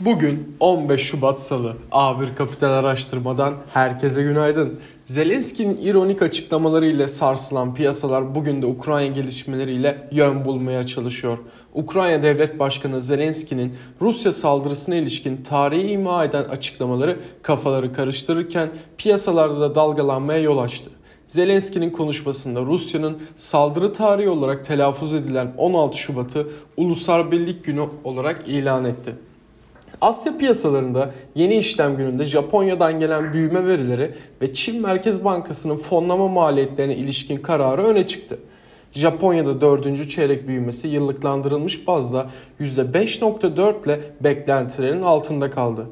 Bugün 15 Şubat Salı. A1 Kapital Araştırma'dan herkese günaydın. Zelenski'nin ironik açıklamalarıyla sarsılan piyasalar bugün de Ukrayna gelişmeleriyle yön bulmaya çalışıyor. Ukrayna Devlet Başkanı Zelenski'nin Rusya saldırısına ilişkin tarihi ima eden açıklamaları kafaları karıştırırken piyasalarda da dalgalanmaya yol açtı. Zelenski'nin konuşmasında Rusya'nın saldırı tarihi olarak telaffuz edilen 16 Şubat'ı Ulusal Birlik Günü olarak ilan etti. Asya piyasalarında yeni işlem gününde Japonya'dan gelen büyüme verileri ve Çin Merkez Bankası'nın fonlama maliyetlerine ilişkin kararı öne çıktı. Japonya'da 4. çeyrek büyümesi yıllıklandırılmış bazda %5.4 ile beklentilerin altında kaldı.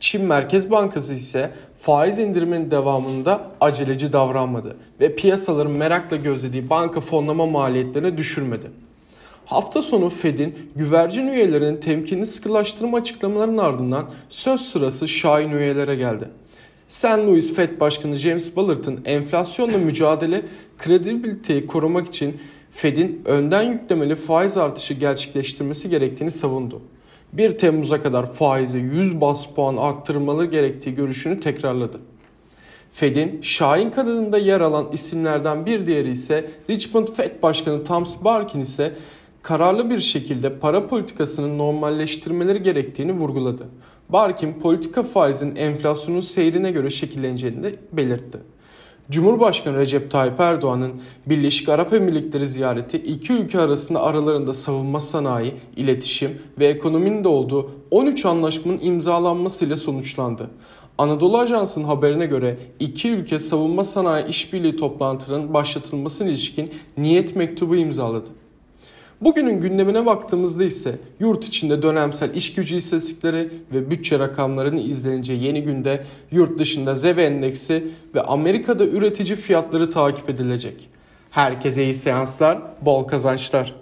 Çin Merkez Bankası ise faiz indiriminin devamında aceleci davranmadı ve piyasaların merakla gözlediği banka fonlama maliyetlerini düşürmedi. Hafta sonu Fed'in güvercin üyelerinin temkinli sıkılaştırma açıklamalarının ardından söz sırası Şahin üyelere geldi. St. Louis Fed Başkanı James Bullard'ın enflasyonla mücadele kredibiliteyi korumak için Fed'in önden yüklemeli faiz artışı gerçekleştirmesi gerektiğini savundu. 1 Temmuz'a kadar faizi 100 bas puan arttırmalı gerektiği görüşünü tekrarladı. Fed'in Şahin kanadında yer alan isimlerden bir diğeri ise Richmond Fed Başkanı Thomas Barkin ise kararlı bir şekilde para politikasının normalleştirmeleri gerektiğini vurguladı. Barkin politika faizinin enflasyonun seyrine göre şekilleneceğini de belirtti. Cumhurbaşkanı Recep Tayyip Erdoğan'ın Birleşik Arap Emirlikleri ziyareti iki ülke arasında aralarında savunma sanayi, iletişim ve ekonominin de olduğu 13 anlaşmanın imzalanmasıyla sonuçlandı. Anadolu Ajansı'nın haberine göre iki ülke savunma sanayi işbirliği toplantılarının başlatılmasına ilişkin niyet mektubu imzaladı. Bugünün gündemine baktığımızda ise yurt içinde dönemsel iş gücü istatistikleri ve bütçe rakamlarını izleneceği yeni günde yurt dışında ZEV endeksi ve Amerika'da üretici fiyatları takip edilecek. Herkese iyi seanslar, bol kazançlar.